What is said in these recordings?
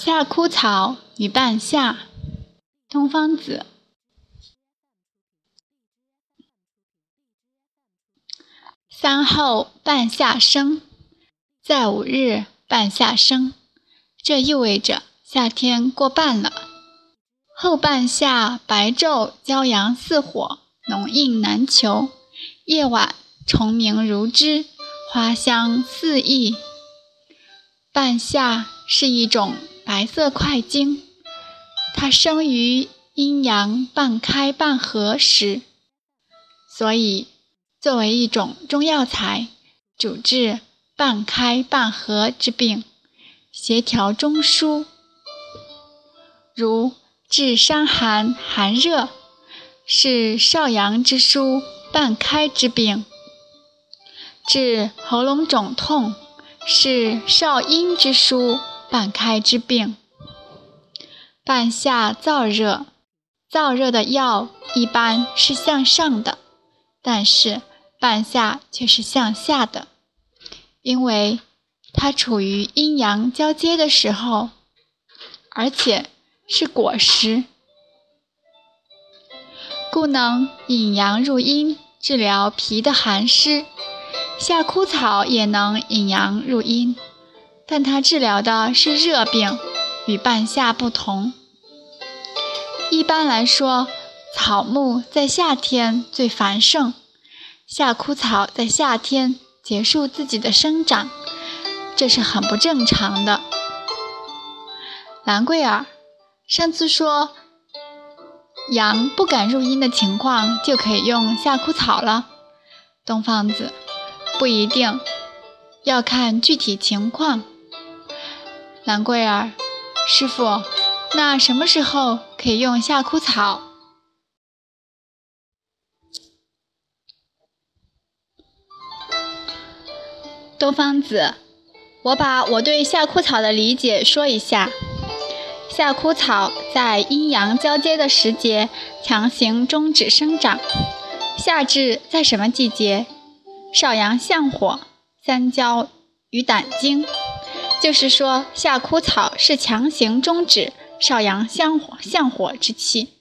夏枯草与半夏，东方子。三后半夏生，再五日半夏生，这意味着夏天过半了。后半夏白昼骄阳似火，浓荫难求；夜晚虫鸣如织，花香四溢。半夏是一种白色块茎，它生于阴阳半开半合时，所以。作为一种中药材，主治半开半合之病，协调中枢，如治伤寒寒热，是少阳之枢半开之病；治喉咙肿痛，是少阴之枢半开之病。半夏燥热，燥热的药一般是向上的，但是。半夏却是向下的，因为它处于阴阳交接的时候，而且是果实，故能引阳入阴，治疗脾的寒湿。夏枯草也能引阳入阴，但它治疗的是热病，与半夏不同。一般来说，草木在夏天最繁盛。夏枯草在夏天结束自己的生长，这是很不正常的。兰桂儿，上次说羊不敢入阴的情况就可以用夏枯草了。东方子，不一定要看具体情况。兰桂儿，师傅，那什么时候可以用夏枯草？东方子，我把我对夏枯草的理解说一下。夏枯草在阴阳交接的时节强行终止生长。夏至在什么季节？少阳向火，三焦与胆经。就是说，夏枯草是强行终止少阳向火向火之气。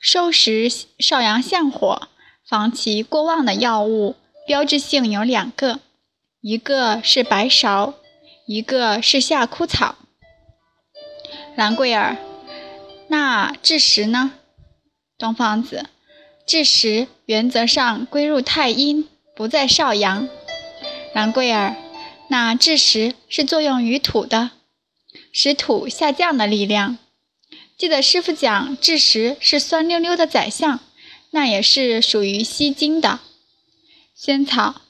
收拾少阳向火、防其过旺的药物，标志性有两个。一个是白芍，一个是夏枯草。兰桂儿，那枳实呢？东方子，枳实原则上归入太阴，不在少阳。兰桂儿，那枳实是作用于土的，使土下降的力量。记得师傅讲枳实是酸溜溜的宰相，那也是属于吸金的。仙草。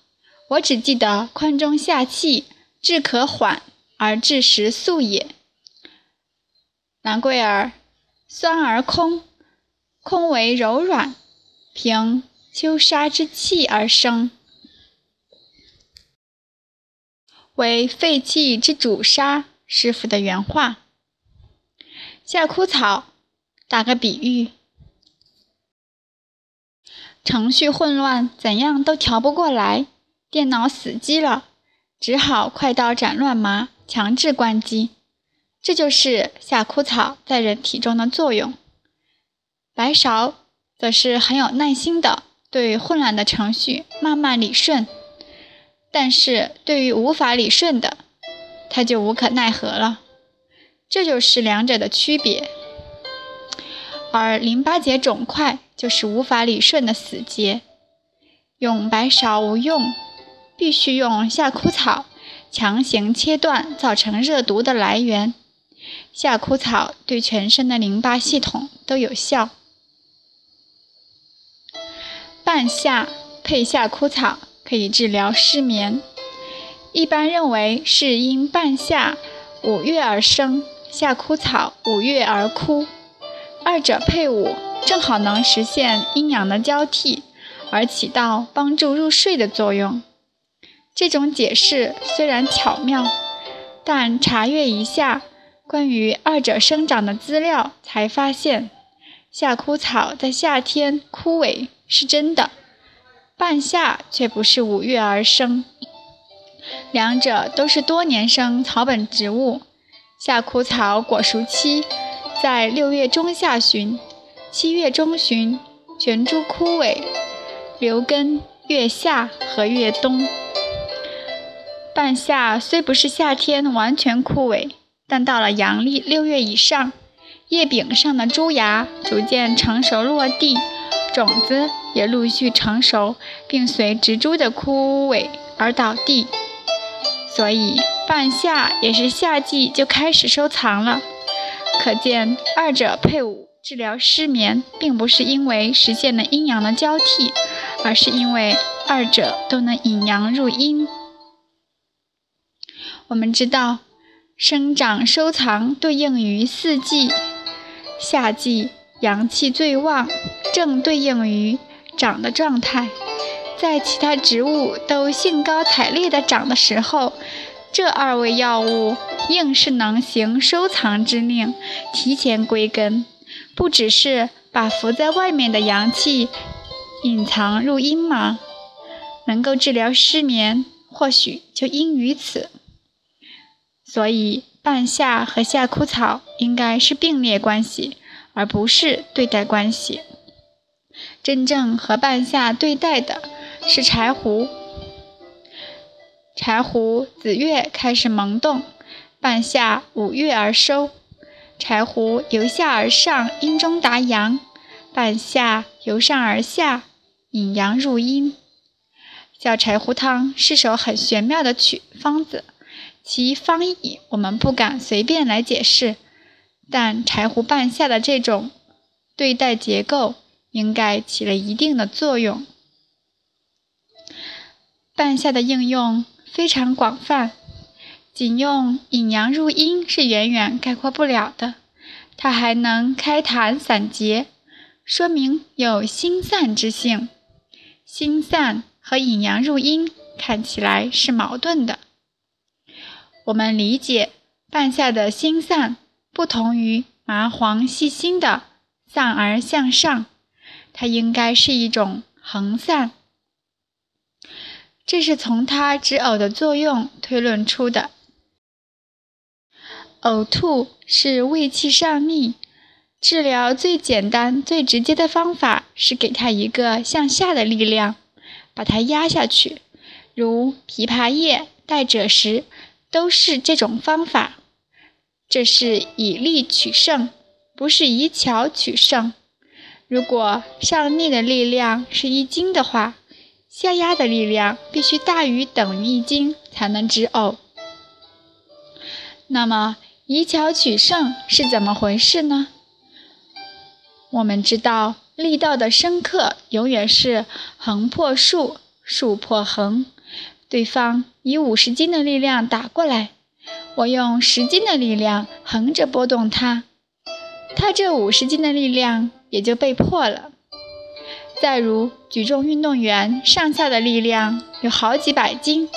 我只记得宽中下气，治可缓而治时速也。兰桂儿，酸而空，空为柔软，凭秋沙之气而生，为肺气之主杀。师傅的原话。夏枯草，打个比喻，程序混乱，怎样都调不过来。电脑死机了，只好快刀斩乱麻，强制关机。这就是夏枯草在人体中的作用。白芍则是很有耐心的，对混乱的程序慢慢理顺。但是对于无法理顺的，他就无可奈何了。这就是两者的区别。而淋巴结肿块就是无法理顺的死结，用白芍无用。必须用夏枯草强行切断造成热毒的来源。夏枯草对全身的淋巴系统都有效。半夏配夏枯草可以治疗失眠。一般认为是因半夏五月而生，夏枯草五月而枯，二者配伍正好能实现阴阳的交替，而起到帮助入睡的作用。这种解释虽然巧妙，但查阅一下关于二者生长的资料，才发现夏枯草在夏天枯萎是真的，半夏却不是五月而生。两者都是多年生草本植物，夏枯草果熟期在六月中下旬，七月中旬全株枯萎，留根月夏和月冬。半夏虽不是夏天完全枯萎，但到了阳历六月以上，叶柄上的株芽逐渐成熟落地，种子也陆续成熟，并随植株的枯萎而倒地。所以半夏也是夏季就开始收藏了。可见二者配伍治疗失眠，并不是因为实现了阴阳的交替，而是因为二者都能引阳入阴。我们知道，生长收藏对应于四季，夏季阳气最旺，正对应于长的状态。在其他植物都兴高采烈地长的时候，这二味药物硬是能行收藏之令，提前归根，不只是把浮在外面的阳气隐藏入阴吗？能够治疗失眠，或许就因于此。所以，半夏和夏枯草应该是并列关系，而不是对待关系。真正和半夏对待的是柴胡。柴胡子月开始萌动，半夏五月而收。柴胡由下而上，阴中达阳；半夏由上而下，引阳入阴。小柴胡汤是首很玄妙的曲方子。其方义我们不敢随便来解释，但柴胡半夏的这种对待结构应该起了一定的作用。半夏的应用非常广泛，仅用引阳入阴是远远概括不了的。它还能开痰散结，说明有心散之性。心散和引阳入阴看起来是矛盾的。我们理解半夏的心散不同于麻黄细心的散而向上，它应该是一种横散。这是从它止呕的作用推论出的。呕吐是胃气上逆，治疗最简单、最直接的方法是给它一个向下的力量，把它压下去，如枇杷叶带赭石。都是这种方法，这是以力取胜，不是以巧取胜。如果上逆的力量是一斤的话，下压的力量必须大于等于一斤才能止呕。那么以巧取胜是怎么回事呢？我们知道力道的深刻永远是横破竖，竖破横。对方以五十斤的力量打过来，我用十斤的力量横着拨动它，它这五十斤的力量也就被破了。再如举重运动员上下的力量有好几百斤，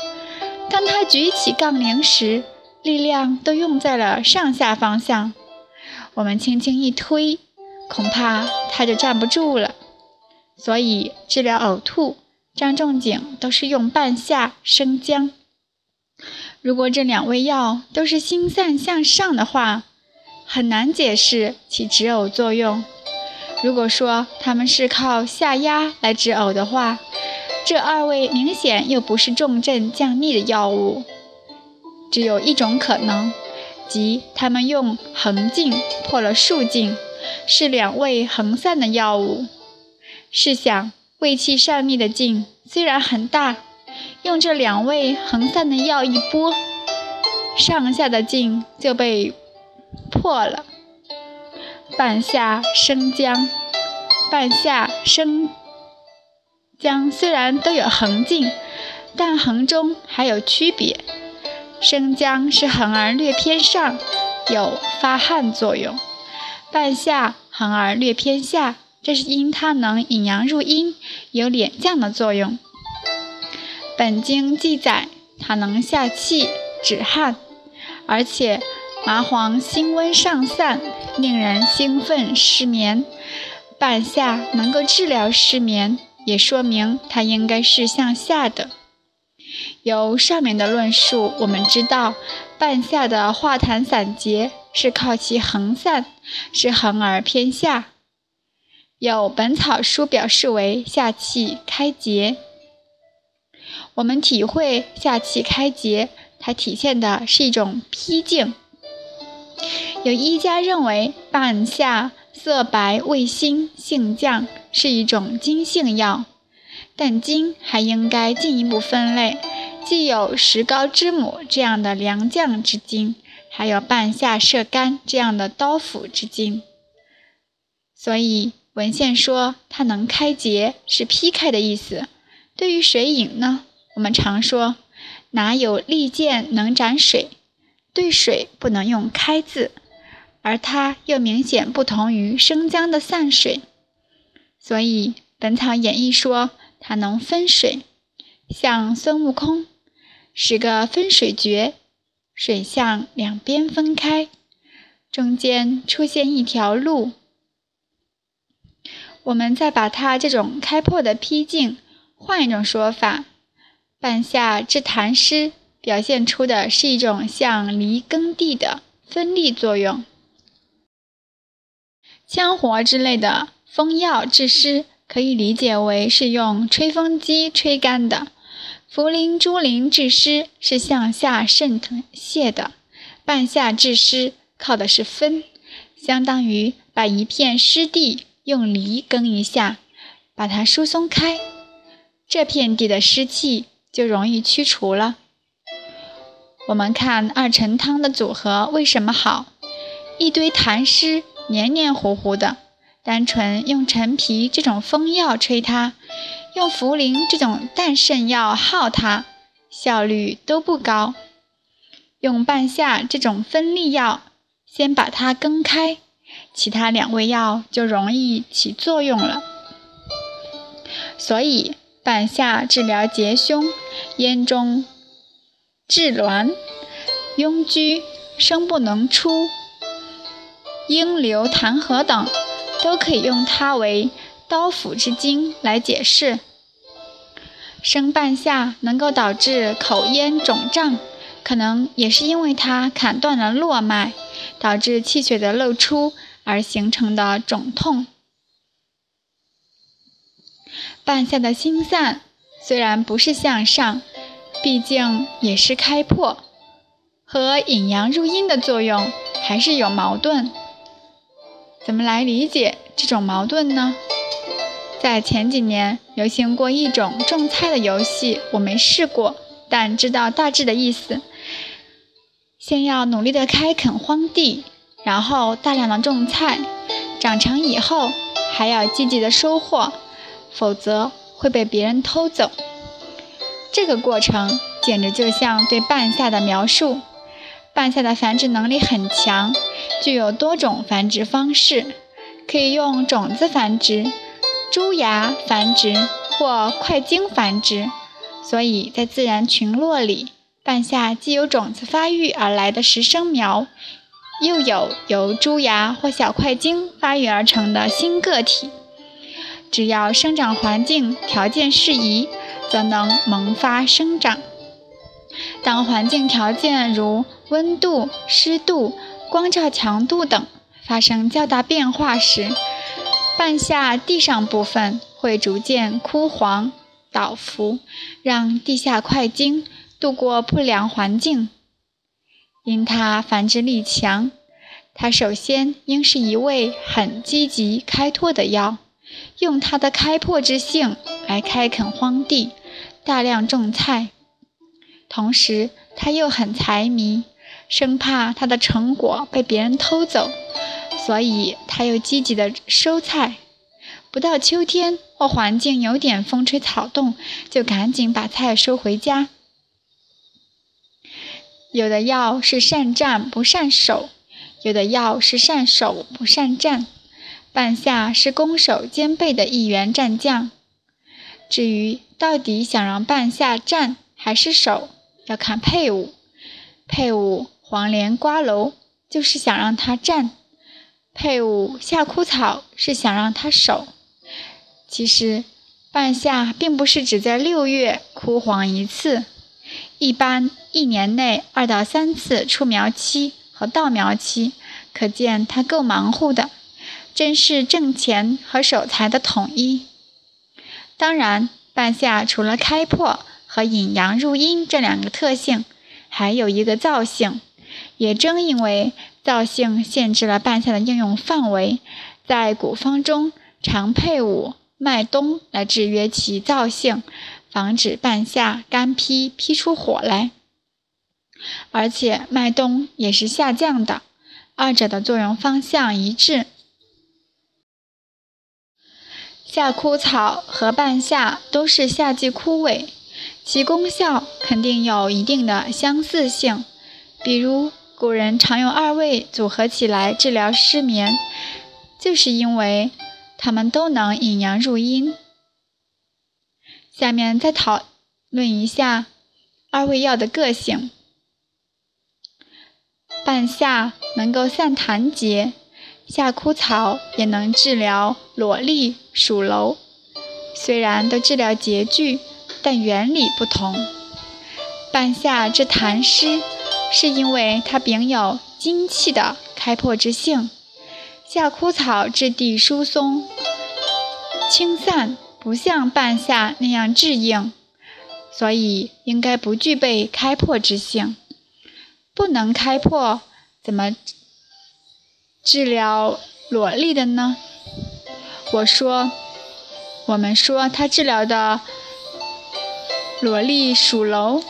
当他举起杠铃时，力量都用在了上下方向。我们轻轻一推，恐怕他就站不住了。所以治疗呕吐。张仲景都是用半夏、生姜。如果这两味药都是心散向上的话，很难解释其止呕作用。如果说他们是靠下压来止呕的话，这二味明显又不是重镇降逆的药物。只有一种可能，即他们用横劲破了竖劲，是两味横散的药物。试想。胃气上逆的劲虽然很大，用这两味横散的药一拨，上下的劲就被破了。半夏、生姜，半夏、生姜虽然都有横劲，但横中还有区别。生姜是横而略偏上，有发汗作用；半夏横而略偏下。这是因它能引阳入阴，有敛降的作用。本经记载，它能下气、止汗，而且麻黄辛温上散，令人兴奋失眠。半夏能够治疗失眠，也说明它应该是向下的。由上面的论述，我们知道半夏的化痰散结是靠其横散，是横而偏下。有《本草书》表示为下气开结。我们体会下气开结，它体现的是一种披静。有医家认为半夏色白味辛性降，是一种金性药，但金还应该进一步分类，既有石膏之母这样的良将之精，还有半夏射干这样的刀斧之精。所以文献说它能开结，是劈开的意思。对于水饮呢？我们常说，哪有利剑能斩水？对水不能用“开”字，而它又明显不同于生姜的散水，所以《本草演义》说它能分水，像孙悟空，使个分水诀，水向两边分开，中间出现一条路。我们再把它这种开破的僻静，换一种说法。半夏治痰湿，表现出的是一种像犁耕地的分力作用。羌活之类的风药治湿，可以理解为是用吹风机吹干的；茯苓、猪苓治湿是向下渗泄的。半夏治湿靠的是分，相当于把一片湿地用犁耕一下，把它疏松开，这片地的湿气。就容易驱除了。我们看二陈汤的组合为什么好？一堆痰湿黏黏糊糊的，单纯用陈皮这种风药吹它，用茯苓这种淡渗药耗它，效率都不高。用半夏这种分利药，先把它根开，其他两味药就容易起作用了。所以。半夏治疗结胸、咽中滞挛、痈疽、声不能出、应流痰核等，都可以用它为刀斧之精来解释。生半夏能够导致口咽肿胀，可能也是因为它砍断了络脉，导致气血的漏出而形成的肿痛。半夏的心散虽然不是向上，毕竟也是开破，和引阳入阴的作用还是有矛盾。怎么来理解这种矛盾呢？在前几年流行过一种种菜的游戏，我没试过，但知道大致的意思。先要努力的开垦荒地，然后大量的种菜，长成以后还要积极的收获。否则会被别人偷走。这个过程简直就像对半夏的描述。半夏的繁殖能力很强，具有多种繁殖方式，可以用种子繁殖、株芽繁殖或块茎繁殖。所以在自然群落里，半夏既有种子发育而来的实生苗，又有由株芽或小块茎发育而成的新个体。只要生长环境条件适宜，则能萌发生长。当环境条件如温度、湿度、光照强度等发生较大变化时，半夏地上部分会逐渐枯黄、倒伏，让地下块茎度过不良环境。因它繁殖力强，它首先应是一味很积极开拓的药。用它的开拓之性来开垦荒地，大量种菜，同时他又很财迷，生怕他的成果被别人偷走，所以他又积极的收菜。不到秋天或环境有点风吹草动，就赶紧把菜收回家。有的药是善战不善守，有的药是善守不善战。半夏是攻守兼备的一员战将。至于到底想让半夏战还是守，要看配伍。配伍黄连瓜蒌就是想让它站，配伍夏枯草是想让它守。其实半夏并不是只在六月枯黄一次，一般一年内二到三次出苗期和倒苗期，可见它够忙乎的，真是挣钱和守财的统一。当然，半夏除了开破和引阳入阴这两个特性，还有一个燥性。也正因为燥性限制了半夏的应用范围，在古方中常配伍麦冬来制约其燥性。防止半夏干劈劈出火来，而且麦冬也是下降的，二者的作用方向一致。夏枯草和半夏都是夏季枯萎，其功效肯定有一定的相似性。比如古人常用二味组合起来治疗失眠，就是因为它们都能引阳入阴。下面再讨论一下二味药的个性。半夏能够散痰结，夏枯草也能治疗裸痢、属楼。虽然都治疗结聚，但原理不同。半夏治痰湿，是因为它秉有精气的开破之性；夏枯草质地疏松、轻散。不像半夏那样质硬，所以应该不具备开破之性。不能开破，怎么治疗裸痢的呢？我说，我们说他治疗的裸痢属楼，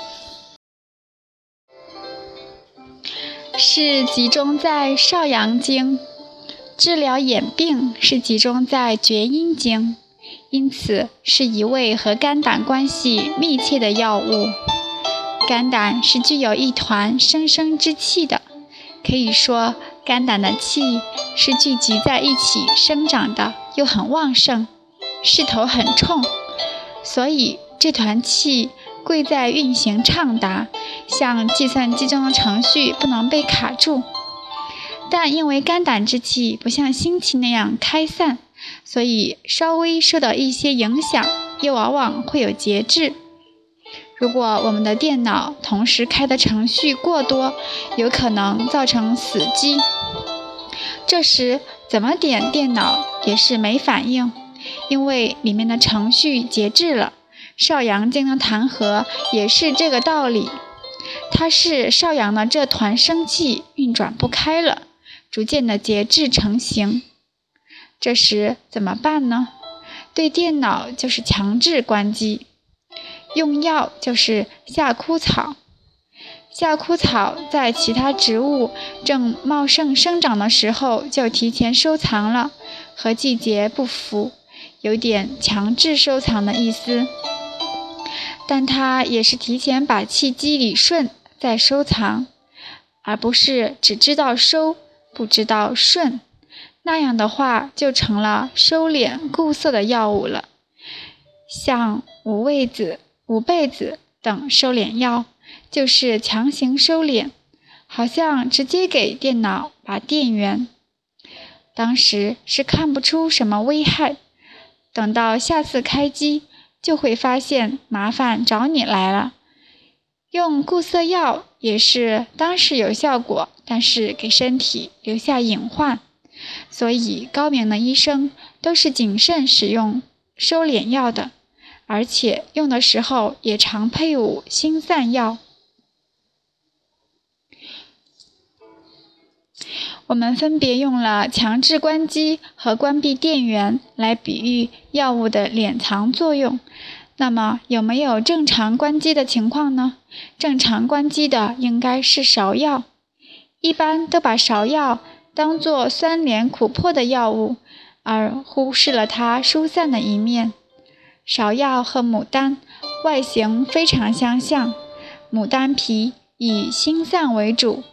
是集中在少阳经；治疗眼病是集中在厥阴经。因此，是一味和肝胆关系密切的药物。肝胆是具有一团生生之气的，可以说，肝胆的气是聚集在一起生长的，又很旺盛，势头很冲。所以，这团气贵在运行畅达，像计算机中的程序不能被卡住。但因为肝胆之气不像心气那样开散。所以，稍微受到一些影响，又往往会有节制。如果我们的电脑同时开的程序过多，有可能造成死机。这时怎么点电脑也是没反应，因为里面的程序节制了。少阳经的弹劾也是这个道理，它是少阳的这团生气运转不开了，逐渐的节制成型。这时怎么办呢？对电脑就是强制关机，用药就是夏枯草。夏枯草在其他植物正茂盛生长的时候就提前收藏了，和季节不符，有点强制收藏的意思。但他也是提前把气机理顺再收藏，而不是只知道收不知道顺。那样的话，就成了收敛固涩的药物了。像五味子、五倍子等收敛药，就是强行收敛，好像直接给电脑拔电源。当时是看不出什么危害，等到下次开机，就会发现麻烦找你来了。用固色药也是当时有效果，但是给身体留下隐患。所以，高明的医生都是谨慎使用收敛药的，而且用的时候也常配伍辛散药。我们分别用了强制关机和关闭电源来比喻药物的敛藏作用。那么，有没有正常关机的情况呢？正常关机的应该是芍药，一般都把芍药。当做酸廉苦破的药物，而忽视了它疏散的一面。芍药和牡丹外形非常相像，牡丹皮以心散为主，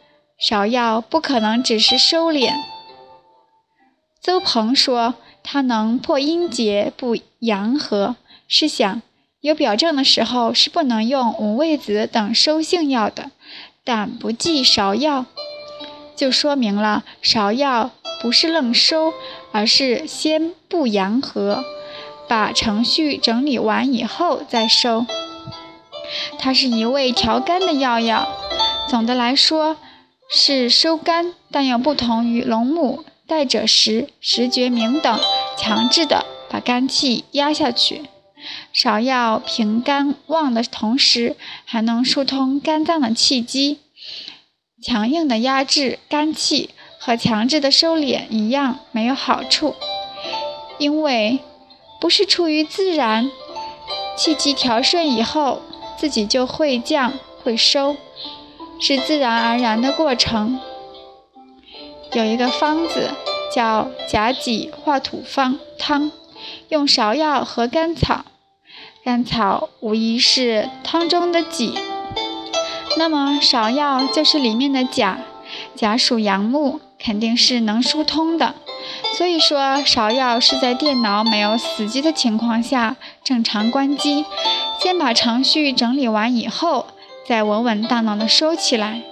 芍药不可能只是收敛。邹鹏说它能破阴结不阳和，是想有表证的时候是不能用五味子等收性药的，但不忌芍药。就说明了芍药不是愣收，而是先不阳和，把程序整理完以后再收。它是一味调肝的药药。总的来说，是收肝，但又不同于龙母、代赭石、石决明等强制的把肝气压下去。芍药平肝旺的同时，还能疏通肝脏的气机。强硬的压制肝气和强制的收敛一样没有好处，因为不是出于自然，气机调顺以后自己就会降会收，是自然而然的过程。有一个方子叫甲己化土方汤，用芍药和甘草，甘草无疑是汤中的己。那么芍药就是里面的甲。甲属阳木，肯定是能疏通的。所以说，芍药是在电脑没有死机的情况下正常关机，先把程序整理完以后，再稳稳当当的收起来。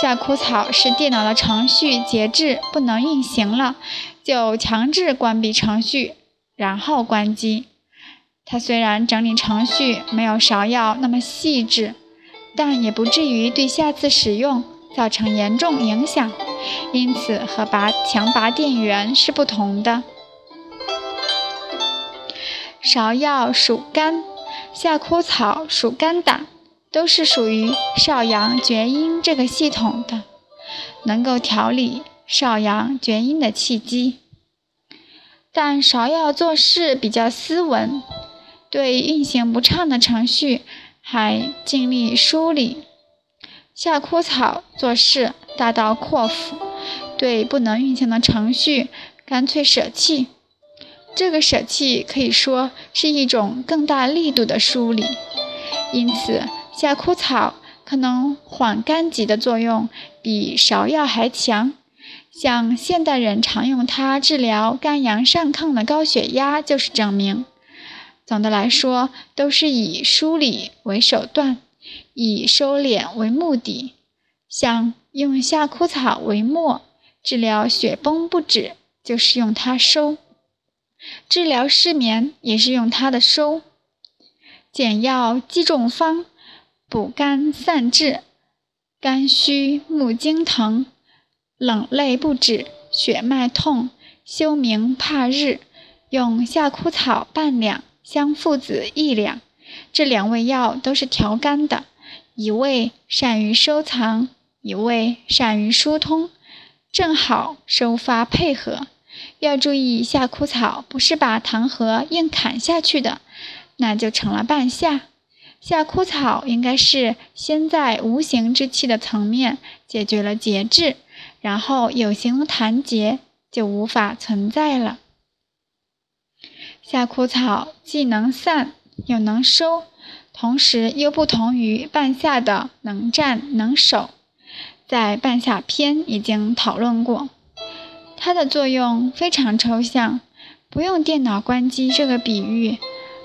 夏枯草是电脑的程序节制不能运行了，就强制关闭程序，然后关机。它虽然整理程序没有芍药那么细致。但也不至于对下次使用造成严重影响，因此和拔强拔电源是不同的。芍药属肝，夏枯草属肝胆，都是属于少阳厥阴这个系统的，能够调理少阳厥阴的气机。但芍药做事比较斯文，对运行不畅的程序。还尽力梳理。夏枯草做事大刀阔斧，对不能运行的程序干脆舍弃。这个舍弃可以说是一种更大力度的梳理，因此夏枯草可能缓肝急的作用比芍药还强。像现代人常用它治疗肝阳上亢的高血压就是证明。总的来说，都是以梳理为手段，以收敛为目的。像用夏枯草为末，治疗血崩不止，就是用它收；治疗失眠，也是用它的收。简要击中方，补肝散滞，肝虚目睛疼，冷泪不止，血脉痛，休明怕日，用夏枯草半两。香附子一两，这两味药都是调肝的，一味善于收藏，一味善于疏通，正好收发配合。要注意，夏枯草不是把糖核硬砍下去的，那就成了半夏。夏枯草应该是先在无形之气的层面解决了节制，然后有形的痰结就无法存在了。夏枯草既能散又能收，同时又不同于半夏的能战能守，在半夏篇已经讨论过。它的作用非常抽象，不用电脑关机这个比喻，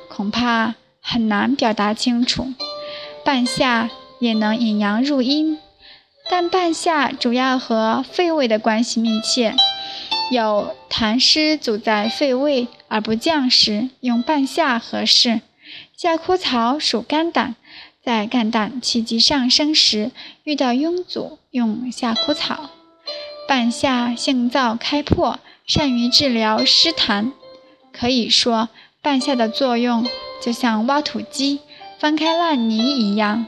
恐怕很难表达清楚。半夏也能引阳入阴，但半夏主要和肺胃的关系密切。有痰湿阻在肺胃而不降时，用半夏合适。夏枯草属肝胆，在肝胆气机上升时遇到壅阻，用夏枯草。半夏性燥开破，善于治疗湿痰。可以说，半夏的作用就像挖土机翻开烂泥一样。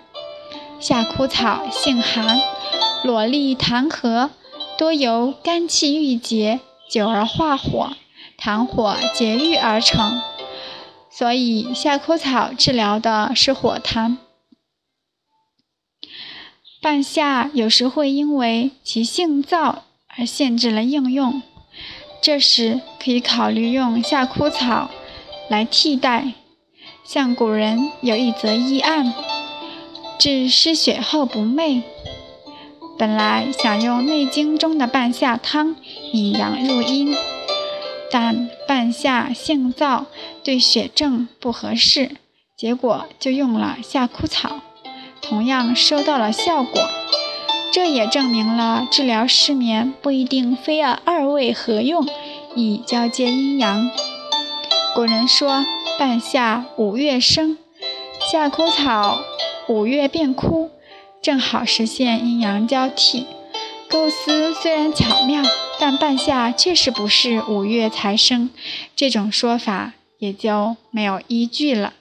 夏枯草性寒，裸利痰核，多由肝气郁结。久而化火，痰火结郁而成，所以夏枯草治疗的是火痰。半夏有时会因为其性燥而限制了应用，这时可以考虑用夏枯草来替代。像古人有一则医案，治失血后不寐。本来想用《内经》中的半夏汤引阳入阴，但半夏性燥，对血症不合适，结果就用了夏枯草，同样收到了效果。这也证明了治疗失眠不一定非要二味合用，以交接阴阳。古人说半夏五月生，夏枯草五月变枯，正好实现阴阳交替。构思虽然巧妙，但半夏确实不是五月才生，这种说法也就没有依据了。